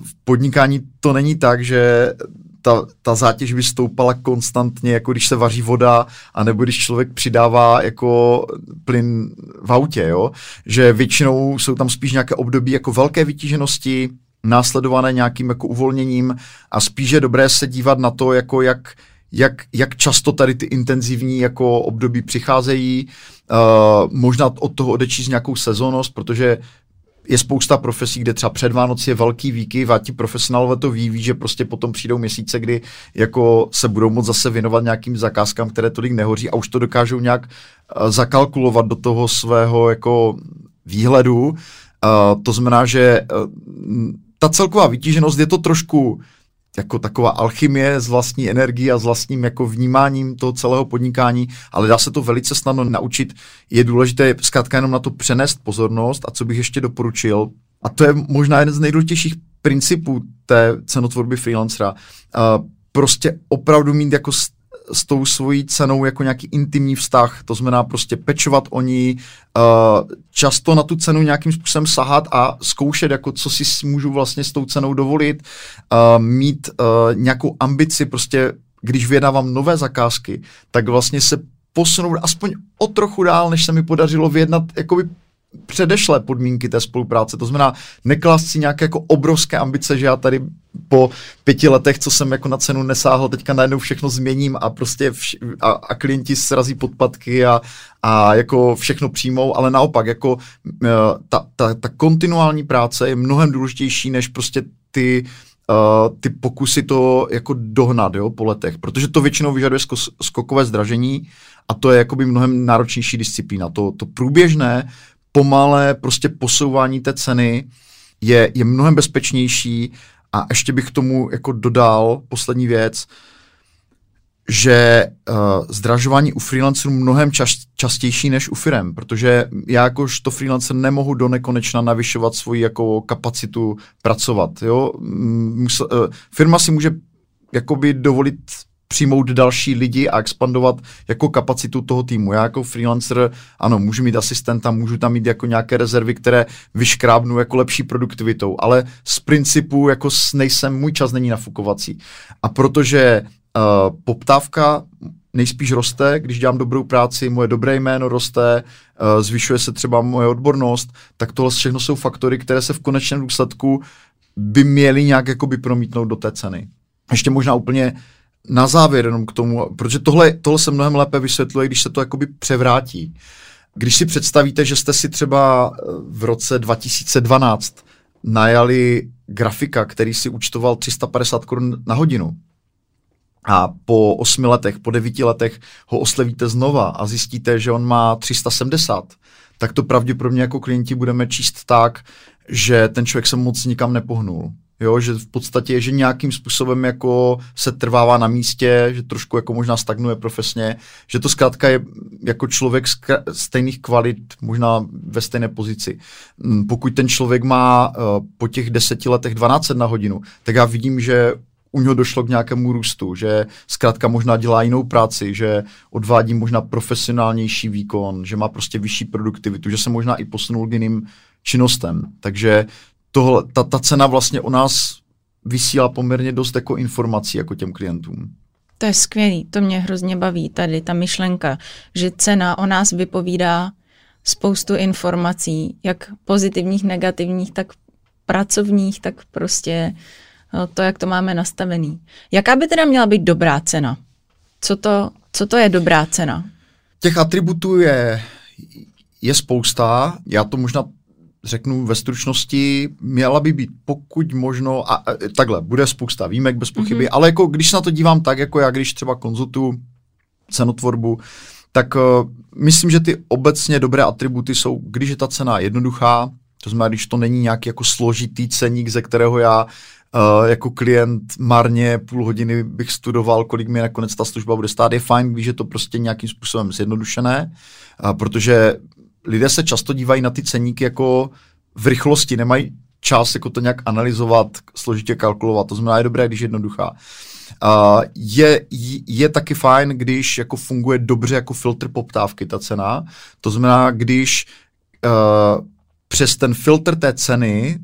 v podnikání to není tak, že ta, ta zátěž by stoupala konstantně, jako když se vaří voda, anebo když člověk přidává jako plyn v autě, jo? že většinou jsou tam spíš nějaké období jako velké vytíženosti, následované nějakým jako uvolněním a spíš je dobré se dívat na to, jako jak jak, jak často tady ty intenzivní jako období přicházejí, uh, možná od toho odečíst nějakou sezónnost, protože je spousta profesí, kde třeba před Vánoci je velký výkyv a ti profesionálové to ví, ví, že prostě potom přijdou měsíce, kdy jako se budou moct zase věnovat nějakým zakázkám, které tolik nehoří a už to dokážou nějak uh, zakalkulovat do toho svého jako výhledu. Uh, to znamená, že uh, ta celková vytíženost je to trošku jako taková alchymie s vlastní energií a s vlastním jako vnímáním toho celého podnikání, ale dá se to velice snadno naučit. Je důležité zkrátka jenom na to přenést pozornost a co bych ještě doporučil, a to je možná jeden z nejdůležitějších principů té cenotvorby freelancera, uh, prostě opravdu mít jako s tou svojí cenou jako nějaký intimní vztah, to znamená prostě pečovat o ní, uh, často na tu cenu nějakým způsobem sahat a zkoušet, jako co si můžu vlastně s tou cenou dovolit, uh, mít uh, nějakou ambici, prostě když vyjednávám nové zakázky, tak vlastně se posunout aspoň o trochu dál, než se mi podařilo vyjednat jakoby předešlé podmínky té spolupráce. To znamená, neklást si nějaké jako obrovské ambice, že já tady po pěti letech, co jsem jako na cenu nesáhl, teďka najednou všechno změním a prostě vš- a, a klienti srazí podpatky a, a jako všechno přijmou, ale naopak, jako uh, ta, ta, ta kontinuální práce je mnohem důležitější, než prostě ty Uh, ty pokusy to jako dohnat jo, po letech, protože to většinou vyžaduje sko- skokové zdražení a to je jakoby mnohem náročnější disciplína. To, to průběžné pomalé prostě posouvání té ceny je, je mnohem bezpečnější a ještě bych k tomu jako dodal poslední věc, že uh, zdražování u freelancerů mnohem čas, častější než u firm, protože já jakožto freelancer nemohu do nekonečna navyšovat svoji jako kapacitu pracovat. Jo? Musel, uh, firma si může jakoby dovolit přijmout další lidi a expandovat jako kapacitu toho týmu. Já jako freelancer, ano, můžu mít asistenta, můžu tam mít jako nějaké rezervy, které vyškrábnu jako lepší produktivitou, ale z principu jako nejsem, můj čas není nafukovací. A protože uh, poptávka nejspíš roste, když dělám dobrou práci, moje dobré jméno roste, uh, zvyšuje se třeba moje odbornost, tak tohle všechno jsou faktory, které se v konečném důsledku by měly nějak jakoby promítnout do té ceny. Ještě možná úplně na závěr jenom k tomu, protože tohle, tohle se mnohem lépe vysvětluje, když se to jakoby převrátí. Když si představíte, že jste si třeba eh, v roce 2012 najali grafika, který si účtoval 350 korun na hodinu a po osmi letech, po devíti letech ho oslevíte znova a zjistíte, že on má 370, tak to pravděpodobně jako klienti budeme číst tak, že ten člověk se moc nikam nepohnul. Jo, že v podstatě, že nějakým způsobem jako se trvává na místě, že trošku jako možná stagnuje profesně, že to zkrátka je jako člověk stejných kvalit, možná ve stejné pozici. Mm, pokud ten člověk má uh, po těch deseti letech 12 na hodinu, tak já vidím, že u něho došlo k nějakému růstu, že zkrátka možná dělá jinou práci, že odvádí možná profesionálnější výkon, že má prostě vyšší produktivitu, že se možná i posunul k jiným činnostem. Takže tohle, ta, ta cena vlastně o nás vysílá poměrně dost jako informací jako těm klientům. To je skvělý, to mě hrozně baví tady, ta myšlenka, že cena o nás vypovídá spoustu informací, jak pozitivních, negativních, tak pracovních, tak prostě no, to, jak to máme nastavený. Jaká by teda měla být dobrá cena? Co to, co to je dobrá cena? Těch atributů je, je spousta. Já to možná řeknu ve stručnosti, měla by být pokud možno, a, a takhle, bude spousta výjimek bez pochyby, mm-hmm. ale jako když na to dívám tak, jako já, když třeba konzultuju cenotvorbu, tak uh, myslím, že ty obecně dobré atributy jsou, když je ta cena jednoduchá, to znamená, když to není nějaký jako složitý ceník, ze kterého já uh, jako klient marně půl hodiny bych studoval, kolik mi nakonec ta služba bude stát, je fajn, když je to prostě nějakým způsobem zjednodušené, uh, protože lidé se často dívají na ty ceníky jako v rychlosti, nemají čas jako to nějak analyzovat, složitě kalkulovat. To znamená, je dobré, když je jednoduchá. Uh, je, je taky fajn, když jako funguje dobře jako filtr poptávky ta cena. To znamená, když uh, přes ten filtr té ceny,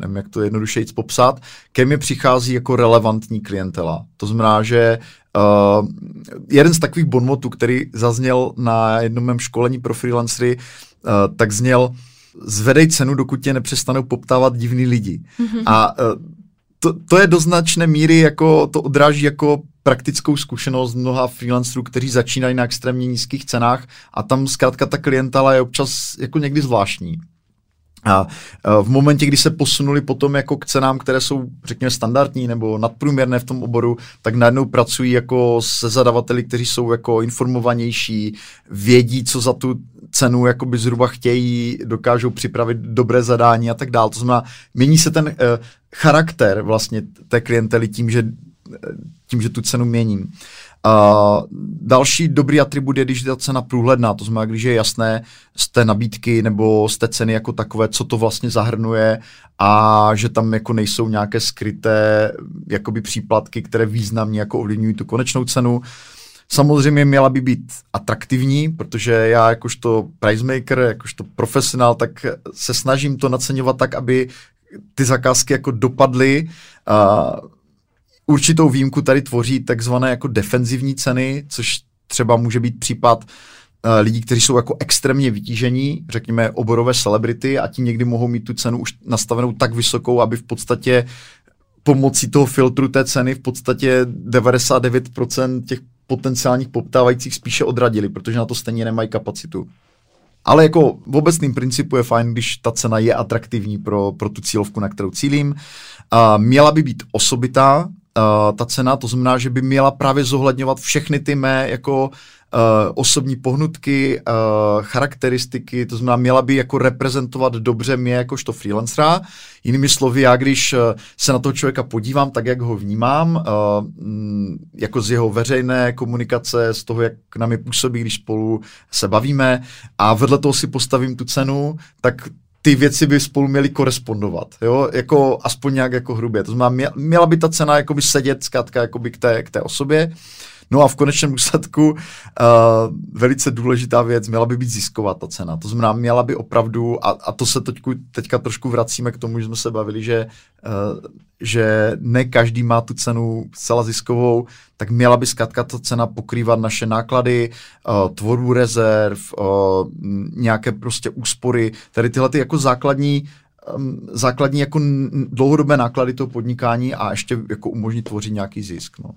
nevím, jak to jednodušeji popsat, ke mně přichází jako relevantní klientela. To znamená, že Uh, jeden z takových bonmotů, který zazněl na jednom mém školení pro freelancery, uh, tak zněl zvedej cenu, dokud tě nepřestanou poptávat divní lidi. Mm-hmm. A uh, to, to je do značné míry, jako to odráží jako praktickou zkušenost mnoha freelancerů, kteří začínají na extrémně nízkých cenách a tam zkrátka ta klientela je občas jako někdy zvláštní. A v momentě, kdy se posunuli potom jako k cenám, které jsou, řekněme, standardní nebo nadprůměrné v tom oboru, tak najednou pracují jako se zadavateli, kteří jsou jako informovanější, vědí, co za tu cenu jakoby zhruba chtějí, dokážou připravit dobré zadání a tak dále. To znamená, mění se ten uh, charakter vlastně té klientely tím, že, tím, že tu cenu měním. Uh, další dobrý atribut je, když je ta cena průhledná, to znamená, když je jasné z té nabídky nebo z té ceny jako takové, co to vlastně zahrnuje a že tam jako nejsou nějaké skryté jakoby příplatky, které významně jako ovlivňují tu konečnou cenu. Samozřejmě měla by být atraktivní, protože já jakožto price maker, jakožto profesionál, tak se snažím to naceňovat tak, aby ty zakázky jako dopadly uh, Určitou výjimku tady tvoří takzvané jako defenzivní ceny, což třeba může být případ uh, lidí, kteří jsou jako extrémně vytížení, řekněme oborové celebrity a ti někdy mohou mít tu cenu už nastavenou tak vysokou, aby v podstatě pomocí toho filtru té ceny v podstatě 99% těch potenciálních poptávajících spíše odradili, protože na to stejně nemají kapacitu. Ale jako v obecným principu je fajn, když ta cena je atraktivní pro, pro tu cílovku, na kterou cílím. Uh, měla by být osobitá, uh, ta cena, to znamená, že by měla právě zohledňovat všechny ty mé jako uh, osobní pohnutky, uh, charakteristiky, to znamená, měla by jako reprezentovat dobře mě jakožto freelancera. Jinými slovy, já když se na toho člověka podívám, tak jak ho vnímám, uh, jako z jeho veřejné komunikace, z toho, jak na mě působí, když spolu se bavíme a vedle toho si postavím tu cenu, tak ty věci by spolu měly korespondovat, jo, jako aspoň nějak jako hrubě. To znamená, měla by ta cena jakoby sedět zkrátka jakoby k té, k té osobě. No a v konečném důsledku uh, velice důležitá věc, měla by být zisková ta cena. To znamená, měla by opravdu, a, a to se teďku, teďka trošku vracíme k tomu, že jsme se bavili, že, uh, že ne každý má tu cenu zcela ziskovou, tak měla by zkrátka ta cena pokrývat naše náklady, uh, tvorbu rezerv, uh, nějaké prostě úspory, tady tyhle ty jako základní um, základní jako dlouhodobé náklady toho podnikání a ještě jako umožnit tvořit nějaký zisk. No.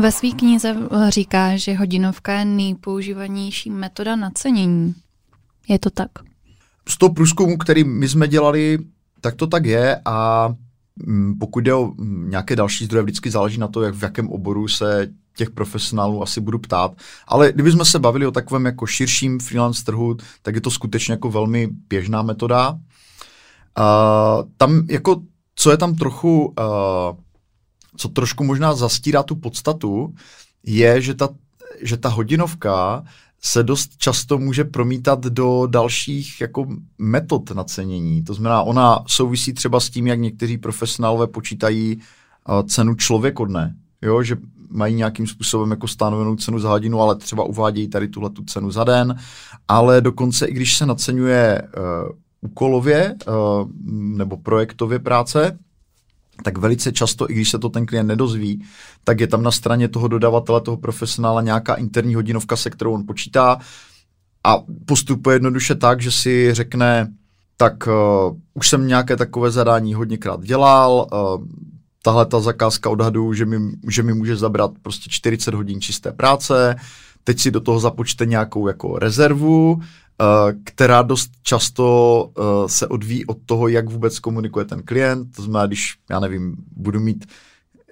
Ve své knize říká, že hodinovka je nejpoužívanější metoda nacenění. Je to tak? Z toho průzkumu, který my jsme dělali, tak to tak je a mm, pokud jde o mm, nějaké další zdroje, vždycky záleží na to, jak v jakém oboru se těch profesionálů asi budu ptát. Ale kdybychom se bavili o takovém jako širším freelance trhu, tak je to skutečně jako velmi běžná metoda. Uh, tam jako, co je tam trochu, uh, co trošku možná zastírá tu podstatu, je, že ta, že ta hodinovka se dost často může promítat do dalších jako metod nacenění. To znamená, ona souvisí třeba s tím, jak někteří profesionálové počítají uh, cenu člověkodne. Jo, že mají nějakým způsobem jako stanovenou cenu za hodinu, ale třeba uvádějí tady tuhle tu cenu za den, ale dokonce i když se naceňuje uh, úkolově uh, nebo projektově práce, tak velice často, i když se to ten klient nedozví, tak je tam na straně toho dodavatele, toho profesionála nějaká interní hodinovka, se kterou on počítá a postupuje jednoduše tak, že si řekne, tak uh, už jsem nějaké takové zadání hodněkrát dělal, uh, tahle ta zakázka odhadu, že mi, že mi může zabrat prostě 40 hodin čisté práce, teď si do toho započte nějakou jako rezervu, která dost často uh, se odvíjí od toho, jak vůbec komunikuje ten klient. To znamená, když, já nevím, budu mít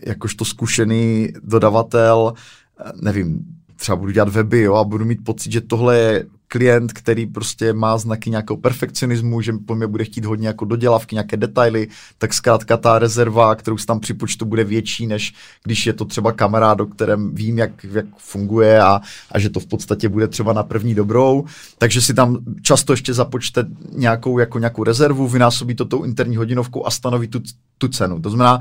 jakožto zkušený dodavatel, uh, nevím, třeba budu dělat weby jo, a budu mít pocit, že tohle je klient, který prostě má znaky nějakého perfekcionismu, že po mě bude chtít hodně jako dodělavky, nějaké detaily, tak zkrátka ta rezerva, kterou si tam připočtu, bude větší, než když je to třeba kamarád, o kterém vím, jak, jak funguje a, a že to v podstatě bude třeba na první dobrou. Takže si tam často ještě započte nějakou, jako nějakou rezervu, vynásobí to tou interní hodinovkou a stanoví tu, tu cenu. To znamená,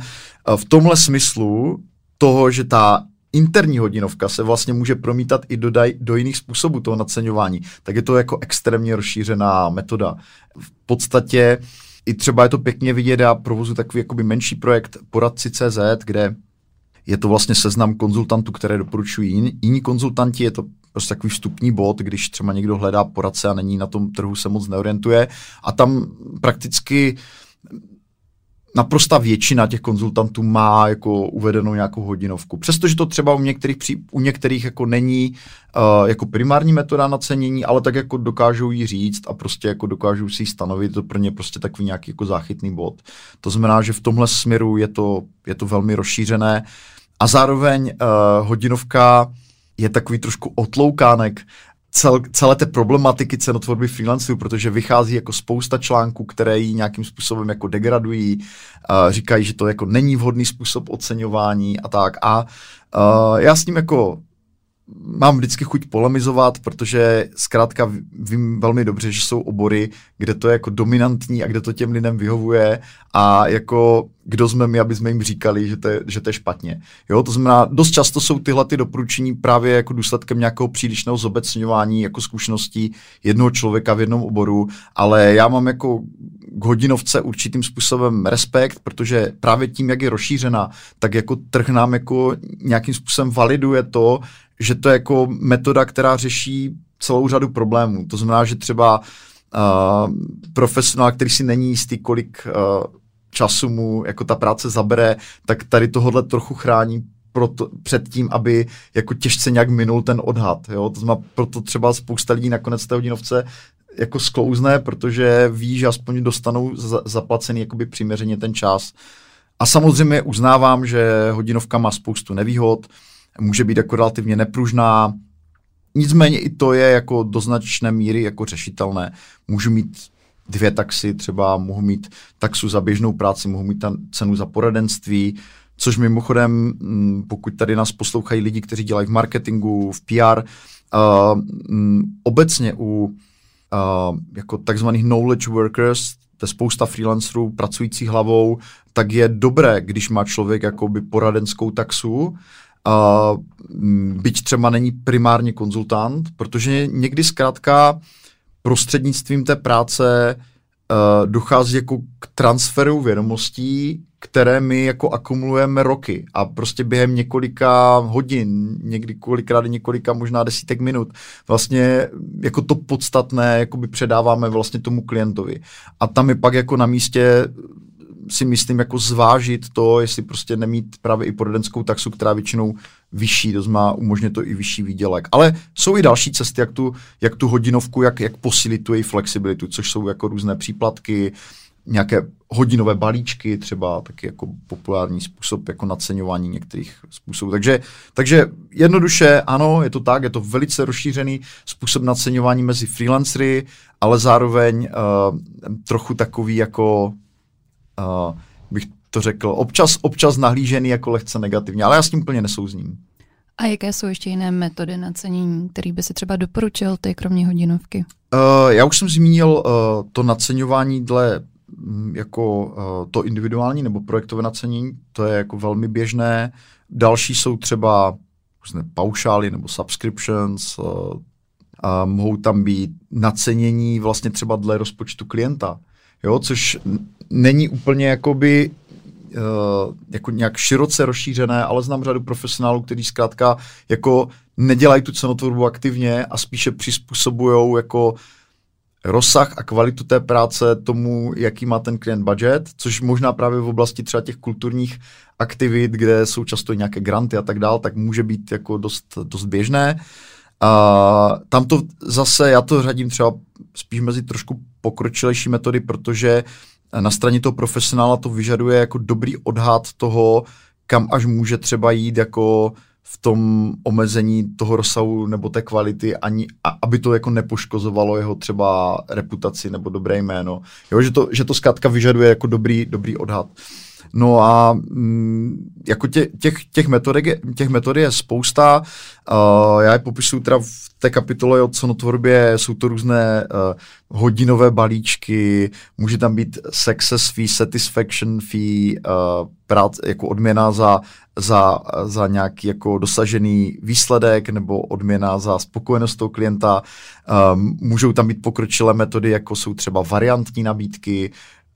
v tomhle smyslu toho, že ta interní hodinovka se vlastně může promítat i do, daj, do jiných způsobů toho naceňování, tak je to jako extrémně rozšířená metoda. V podstatě i třeba je to pěkně vidět, já provozu takový jakoby menší projekt poradci CZ, kde je to vlastně seznam konzultantů, které doporučují jiní, jiní konzultanti, je to prostě takový vstupní bod, když třeba někdo hledá poradce a není na tom trhu, se moc neorientuje. A tam prakticky naprosta většina těch konzultantů má jako uvedenou nějakou hodinovku. Přestože to třeba u některých, u některých jako není uh, jako primární metoda nacenění, ale tak jako dokážou jí říct a prostě jako dokážou si ji stanovit, to pro ně prostě takový nějaký jako záchytný bod. To znamená, že v tomhle směru je to, je to velmi rozšířené a zároveň uh, hodinovka je takový trošku otloukánek cel, celé té problematiky cenotvorby freelancerů, protože vychází jako spousta článků, které ji nějakým způsobem jako degradují, uh, říkají, že to jako není vhodný způsob oceňování a tak. A uh, já s ním jako mám vždycky chuť polemizovat, protože zkrátka vím velmi dobře, že jsou obory, kde to je jako dominantní a kde to těm lidem vyhovuje a jako kdo jsme my, aby jsme jim říkali, že to je, že to je špatně. Jo, to znamená, dost často jsou tyhle ty doporučení právě jako důsledkem nějakého přílišného zobecňování jako zkušeností jednoho člověka v jednom oboru, ale já mám jako k hodinovce určitým způsobem respekt, protože právě tím, jak je rozšířena, tak jako trh nám jako nějakým způsobem validuje to, že to je jako metoda, která řeší celou řadu problémů. To znamená, že třeba uh, profesionál, který si není jistý, kolik uh, času mu jako ta práce zabere, tak tady tohle trochu chrání proto, před tím, aby jako těžce nějak minul ten odhad. Jo? To znamená, proto třeba spousta lidí nakonec té hodinovce jako sklouzne, protože ví, že aspoň dostanou za, zaplacený jakoby přiměřeně ten čas. A samozřejmě uznávám, že hodinovka má spoustu nevýhod, může být jako relativně nepružná, nicméně i to je jako do značné míry jako řešitelné. Můžu mít dvě taxy, třeba mohu mít taxu za běžnou práci, mohu mít tam cenu za poradenství, což mimochodem, mm, pokud tady nás poslouchají lidi, kteří dělají v marketingu, v PR, uh, um, obecně u uh, jako takzvaných knowledge workers, to je spousta freelancerů pracujících hlavou, tak je dobré, když má člověk jakoby poradenskou taxu, Uh, byť třeba není primárně konzultant, protože někdy zkrátka prostřednictvím té práce uh, dochází jako k transferu vědomostí, které my jako akumulujeme roky a prostě během několika hodin, někdy kolikrát několika možná desítek minut, vlastně jako to podstatné jakoby předáváme vlastně tomu klientovi. A tam je pak jako na místě si myslím jako zvážit to, jestli prostě nemít právě i poradenskou taxu, která většinou vyšší, to znamená umožňuje to i vyšší výdělek. Ale jsou i další cesty, jak tu, jak tu hodinovku, jak, jak posílit tu její flexibilitu, což jsou jako různé příplatky, nějaké hodinové balíčky, třeba taky jako populární způsob jako naceňování některých způsobů. Takže, takže jednoduše, ano, je to tak, je to velice rozšířený způsob naceňování mezi freelancery, ale zároveň uh, trochu takový jako, uh, bych to řekl, občas, občas nahlížený jako lehce negativně, ale já s tím úplně nesouzním. A jaké jsou ještě jiné metody nacenění, které by si třeba doporučil ty, kromě hodinovky? Uh, já už jsem zmínil uh, to naceňování dle mm, jako uh, to individuální nebo projektové nacenění, to je jako velmi běžné. Další jsou třeba různé paušály nebo subscriptions, uh, a mohou tam být nacenění vlastně třeba dle rozpočtu klienta, jo, což není úplně jakoby uh, jako nějak široce rozšířené, ale znám řadu profesionálů, kteří zkrátka jako nedělají tu cenotvorbu aktivně a spíše přizpůsobují jako rozsah a kvalitu té práce tomu, jaký má ten klient budget, což možná právě v oblasti třeba těch kulturních aktivit, kde jsou často nějaké granty a tak dál, tak může být jako dost, dost běžné. A tam to zase, já to řadím třeba spíš mezi trošku pokročilejší metody, protože na straně toho profesionála to vyžaduje jako dobrý odhad toho, kam až může třeba jít jako v tom omezení toho rozsahu nebo té kvality, ani, a, aby to jako nepoškozovalo jeho třeba reputaci nebo dobré jméno. Jo, že to, že to zkrátka vyžaduje jako dobrý, dobrý odhad. No a mm, jako tě, těch, těch, metodek, těch metod je spousta. Uh, já je popisuju teda v té kapitole o cenotvorbě, jsou to různé uh, hodinové balíčky, může tam být success fee, satisfaction fee, uh, prát, jako odměna za, za, za nějaký jako dosažený výsledek nebo odměna za spokojenost toho klienta. Um, můžou tam být pokročilé metody, jako jsou třeba variantní nabídky,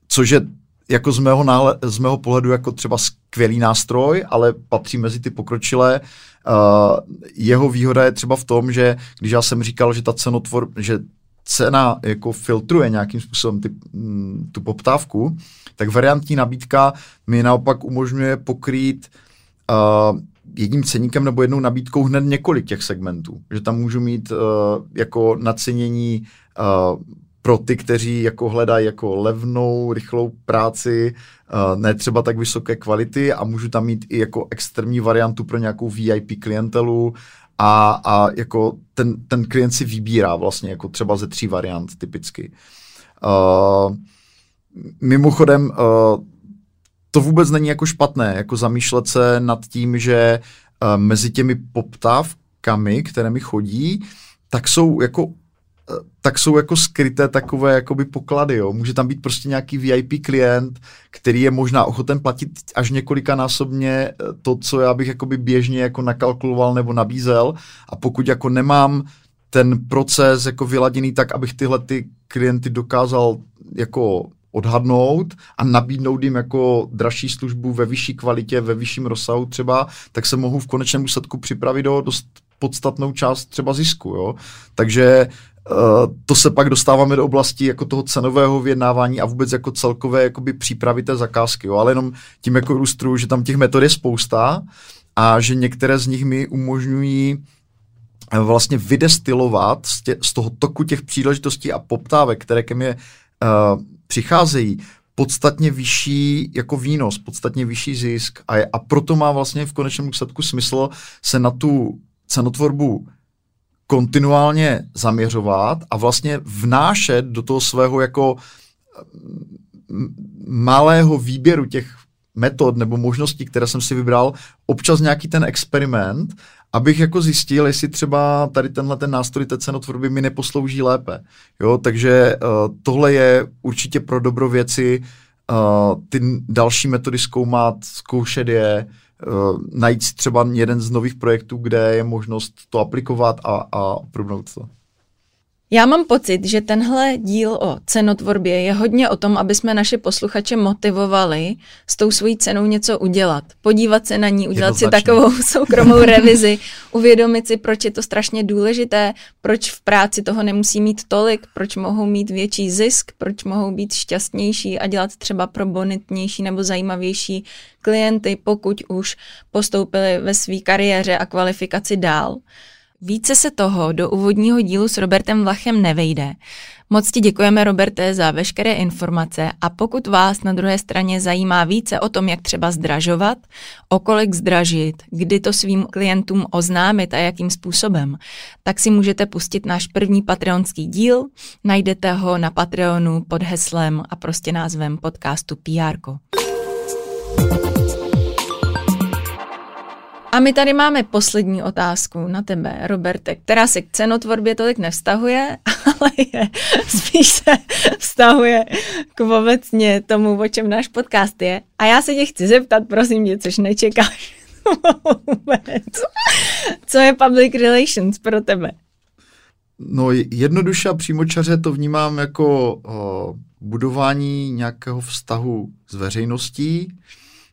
což je jako z mého, nále, z mého pohledu jako třeba skvělý nástroj, ale patří mezi ty pokročilé. Uh, jeho výhoda je třeba v tom, že když já jsem říkal, že ta cenotvor, že cena jako filtruje nějakým způsobem ty, mm, tu poptávku, tak variantní nabídka mi naopak umožňuje pokrýt uh, jedním ceníkem nebo jednou nabídkou hned několik těch segmentů. Že tam můžu mít uh, jako nacenění uh, pro ty, kteří jako hledají jako levnou, rychlou práci, uh, ne třeba tak vysoké kvality a můžu tam mít i jako extrémní variantu pro nějakou VIP klientelu a, a jako ten, ten klient si vybírá vlastně jako třeba ze tří variant typicky. Uh, mimochodem, uh, to vůbec není jako špatné, jako zamýšlet se nad tím, že uh, mezi těmi poptávkami, které mi chodí, tak jsou jako tak jsou jako skryté takové jakoby poklady, jo. Může tam být prostě nějaký VIP klient, který je možná ochoten platit až několikanásobně eh, to, co já bych jakoby běžně jako nakalkuloval nebo nabízel a pokud jako nemám ten proces jako vyladěný tak, abych tyhle ty klienty dokázal jako odhadnout a nabídnout jim jako dražší službu ve vyšší kvalitě, ve vyšším rozsahu třeba, tak se mohu v konečném úsledku připravit do dost podstatnou část třeba zisku. Jo? Takže to se pak dostáváme do oblasti jako toho cenového vyjednávání a vůbec jako celkové jakoby přípravy té zakázky, jo? ale jenom tím jako ilustruju, že tam těch metod je spousta a že některé z nich mi umožňují eh, vlastně vydestilovat z, tě, z toho toku těch příležitostí a poptávek, které ke mně uh, přicházejí, podstatně vyšší jako výnos, podstatně vyšší zisk a, je, a proto má vlastně v konečném úsledku smysl se na tu cenotvorbu kontinuálně zaměřovat a vlastně vnášet do toho svého jako malého výběru těch metod nebo možností, které jsem si vybral, občas nějaký ten experiment, abych jako zjistil, jestli třeba tady tenhle ten nástroj té cenotvorby mi neposlouží lépe. Jo, takže uh, tohle je určitě pro dobro věci, uh, ty další metody zkoumat, zkoušet je, uh, najít třeba jeden z nových projektů, kde je možnost to aplikovat a, a probnout to. Já mám pocit, že tenhle díl o cenotvorbě je hodně o tom, aby jsme naše posluchače motivovali s tou svojí cenou něco udělat. Podívat se na ní, udělat si takovou soukromou revizi, uvědomit si, proč je to strašně důležité, proč v práci toho nemusí mít tolik, proč mohou mít větší zisk, proč mohou být šťastnější a dělat třeba pro bonitnější nebo zajímavější klienty, pokud už postoupili ve své kariéře a kvalifikaci dál. Více se toho do úvodního dílu s Robertem Vlachem nevejde. Moc ti děkujeme, Roberte, za veškeré informace a pokud vás na druhé straně zajímá více o tom, jak třeba zdražovat, o kolik zdražit, kdy to svým klientům oznámit a jakým způsobem, tak si můžete pustit náš první patreonský díl. Najdete ho na Patreonu pod heslem a prostě názvem podcastu PR. A my tady máme poslední otázku na tebe, Roberte, která se k cenotvorbě tolik nevztahuje, ale je, spíš se vztahuje k obecně tomu, o čem náš podcast je. A já se tě chci zeptat, prosím tě, což nečekáš vůbec. Co je public relations pro tebe? No jednoduše a přímočaře to vnímám jako o, budování nějakého vztahu s veřejností,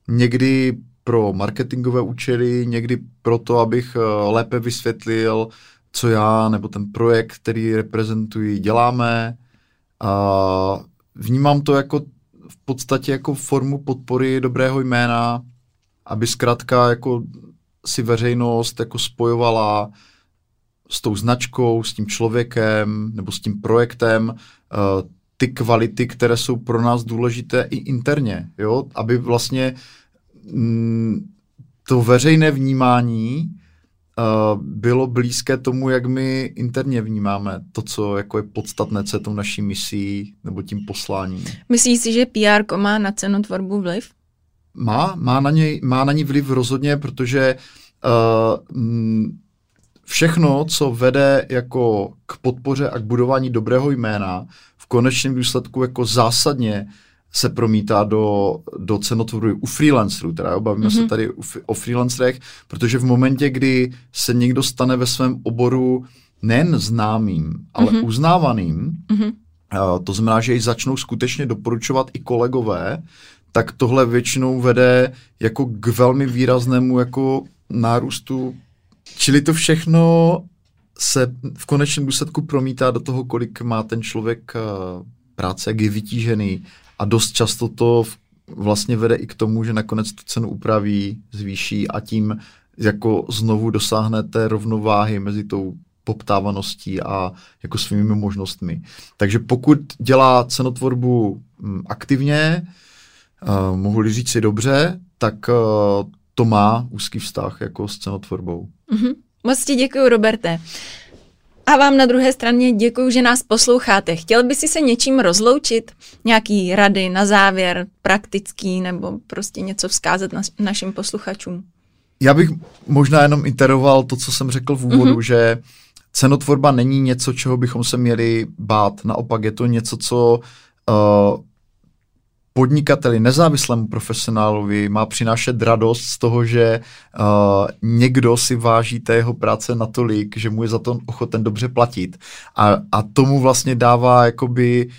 někdy pro marketingové účely, někdy proto, abych eh, lépe vysvětlil, co já nebo ten projekt, který reprezentuji, děláme. A vnímám to jako v podstatě jako formu podpory dobrého jména, aby zkrátka jako si veřejnost jako spojovala s tou značkou, s tím člověkem nebo s tím projektem uh, ty kvality, které jsou pro nás důležité i interně, jo? aby vlastně to veřejné vnímání uh, bylo blízké tomu, jak my interně vnímáme to, co jako je podstatné, co je tou naší misí nebo tím posláním. Myslíš si, že PR má na cenotvorbu vliv? Má, má na, něj, má na ní vliv rozhodně, protože uh, všechno, co vede jako k podpoře a k budování dobrého jména, v konečném důsledku jako zásadně se promítá do, do cenotvorby u freelancerů, teda bavíme mm-hmm. se mhm. tady o freelancerech, protože v momentě, kdy se někdo stane ve svém oboru nejen známým, ale mm-hmm. uznávaným, mm-hmm. to znamená, že ji začnou skutečně doporučovat i kolegové, tak tohle většinou vede jako k velmi výraznému jako nárůstu. Čili to všechno se v konečném důsledku promítá do toho, kolik má ten člověk práce, jak je vytížený, a dost často to vlastně vede i k tomu, že nakonec tu cenu upraví, zvýší a tím jako znovu dosáhne té rovnováhy mezi tou poptávaností a jako svými možnostmi. Takže pokud dělá cenotvorbu mm, aktivně, uh, mohu-li říct si dobře, tak uh, to má úzký vztah jako s cenotvorbou. Mm-hmm. Moc ti děkuji, Roberte. A vám na druhé straně děkuji, že nás posloucháte. Chtěl by si se něčím rozloučit? Nějaký rady na závěr, praktický, nebo prostě něco vzkázat na, našim posluchačům? Já bych možná jenom interoval to, co jsem řekl v úvodu, mm-hmm. že cenotvorba není něco, čeho bychom se měli bát. Naopak je to něco, co uh, podnikateli, nezávislému profesionálovi má přinášet radost z toho, že uh, někdo si váží té jeho práce natolik, že mu je za to ochoten dobře platit. A, a tomu vlastně dává jakoby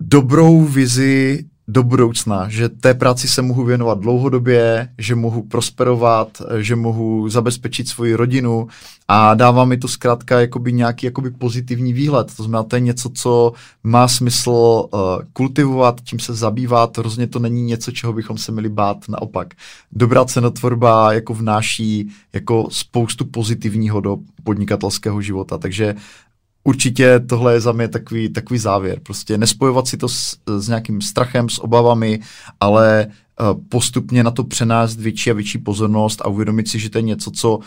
dobrou vizi do budoucna, že té práci se mohu věnovat dlouhodobě, že mohu prosperovat, že mohu zabezpečit svoji rodinu a dává mi to zkrátka jakoby nějaký jakoby pozitivní výhled. To znamená, to je něco, co má smysl uh, kultivovat, čím se zabývat, rozhodně to není něco, čeho bychom se měli bát, naopak. Dobrá cenotvorba jako vnáší jako spoustu pozitivního do podnikatelského života, takže určitě tohle je za mě takový, takový závěr. Prostě nespojovat si to s, s nějakým strachem, s obavami, ale uh, postupně na to přenést větší a větší pozornost a uvědomit si, že to je něco, co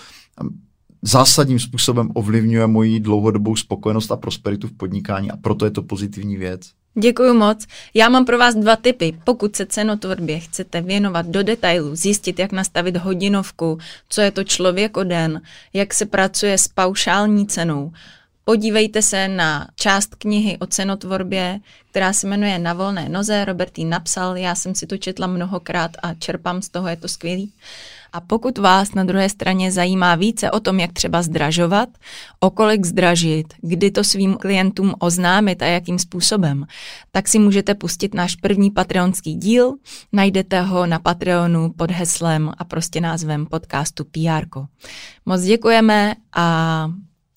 zásadním způsobem ovlivňuje moji dlouhodobou spokojenost a prosperitu v podnikání a proto je to pozitivní věc. Děkuji moc. Já mám pro vás dva typy. Pokud se cenotvorbě chcete věnovat do detailu, zjistit, jak nastavit hodinovku, co je to člověk o den, jak se pracuje s paušální cenou, Podívejte se na část knihy o cenotvorbě, která se jmenuje Na volné noze. Robert ji napsal, já jsem si to četla mnohokrát a čerpám z toho, je to skvělý. A pokud vás na druhé straně zajímá více o tom, jak třeba zdražovat, o kolik zdražit, kdy to svým klientům oznámit a jakým způsobem, tak si můžete pustit náš první patreonský díl. Najdete ho na Patreonu pod heslem a prostě názvem podcastu PR. Moc děkujeme a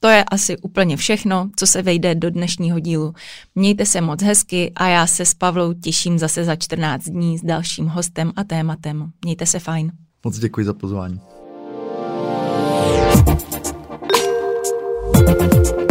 to je asi úplně všechno, co se vejde do dnešního dílu. Mějte se moc hezky a já se s Pavlou těším zase za 14 dní s dalším hostem a tématem. Mějte se fajn. Moc děkuji za pozvání. thank you